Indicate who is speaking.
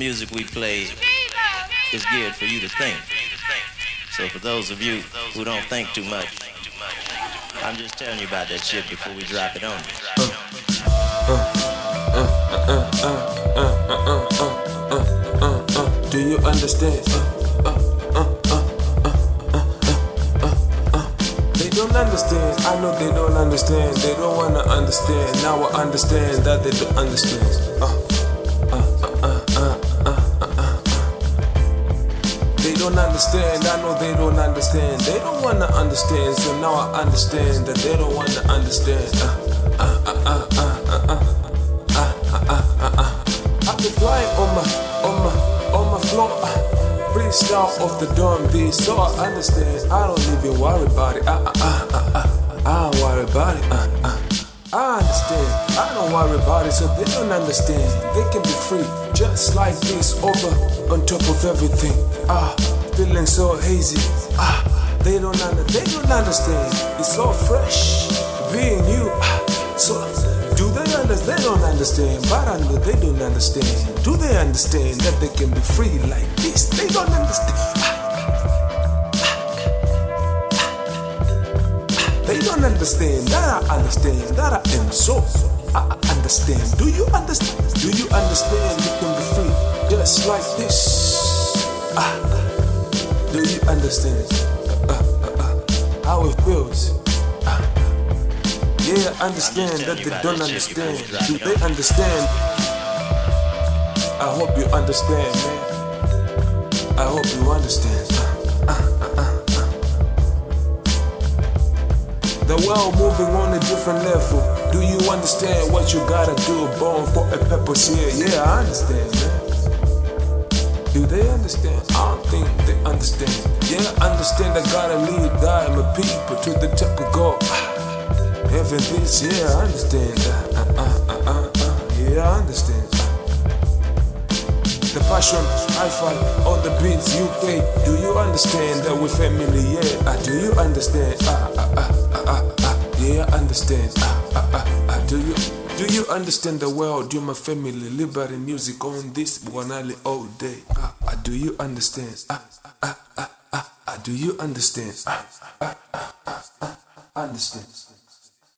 Speaker 1: music we play is geared for you to think. So for those of you who don't think too much, I'm just telling you about that shit before we drop it on you.
Speaker 2: Do you understand? They don't understand. I know they don't understand. They don't wanna understand. Now I understand that they don't understand. Uh. Understand. I know they don't understand. They don't wanna understand. So now I understand that they don't wanna understand. I've been flying on my, on my, on my floor. Breathe out of the dorm beat, so I understand. I don't even worry about it. Uh, uh, uh, uh, uh. I don't worry about it. Uh, uh. I understand. I don't worry about it, so they don't understand. They can be free, just like this, over on top of everything. Ah, feeling so hazy. Ah, they don't under, they don't understand. It's so fresh, being you. Ah, so do they understand? They don't understand, but know they don't understand. Do they understand that they can be free like this? They don't understand. They don't understand that I understand that I am so. I understand. Do you understand? Do you understand you can be free just like this? Ah, do you understand? Uh, uh, uh, how it feels? Uh, uh. Yeah, I understand that they don't understand. Do they understand? I hope you understand, man. I hope you understand. Uh, the world moving on a different level. Do you understand what you gotta do? Born for a purpose here. Yeah, I understand, man. Do they understand? I don't think they understand. Yeah, I understand I gotta lead God my people to the of God. Heaven this, yeah, I understand. Uh, uh, uh, uh, uh, yeah, I understand. The passion, HiFi on the beats, UK. Do you understand that we're family? Yeah, uh, do you understand? Uh, uh, uh, uh, uh, uh, yeah, I understand. Uh, uh, uh, do you? Understand the world? You're my family, liberty music on this one alley all day. Uh, uh, do you understand? Uh, uh, uh, uh, uh, do you understand? Uh, uh, uh, uh, uh, understand.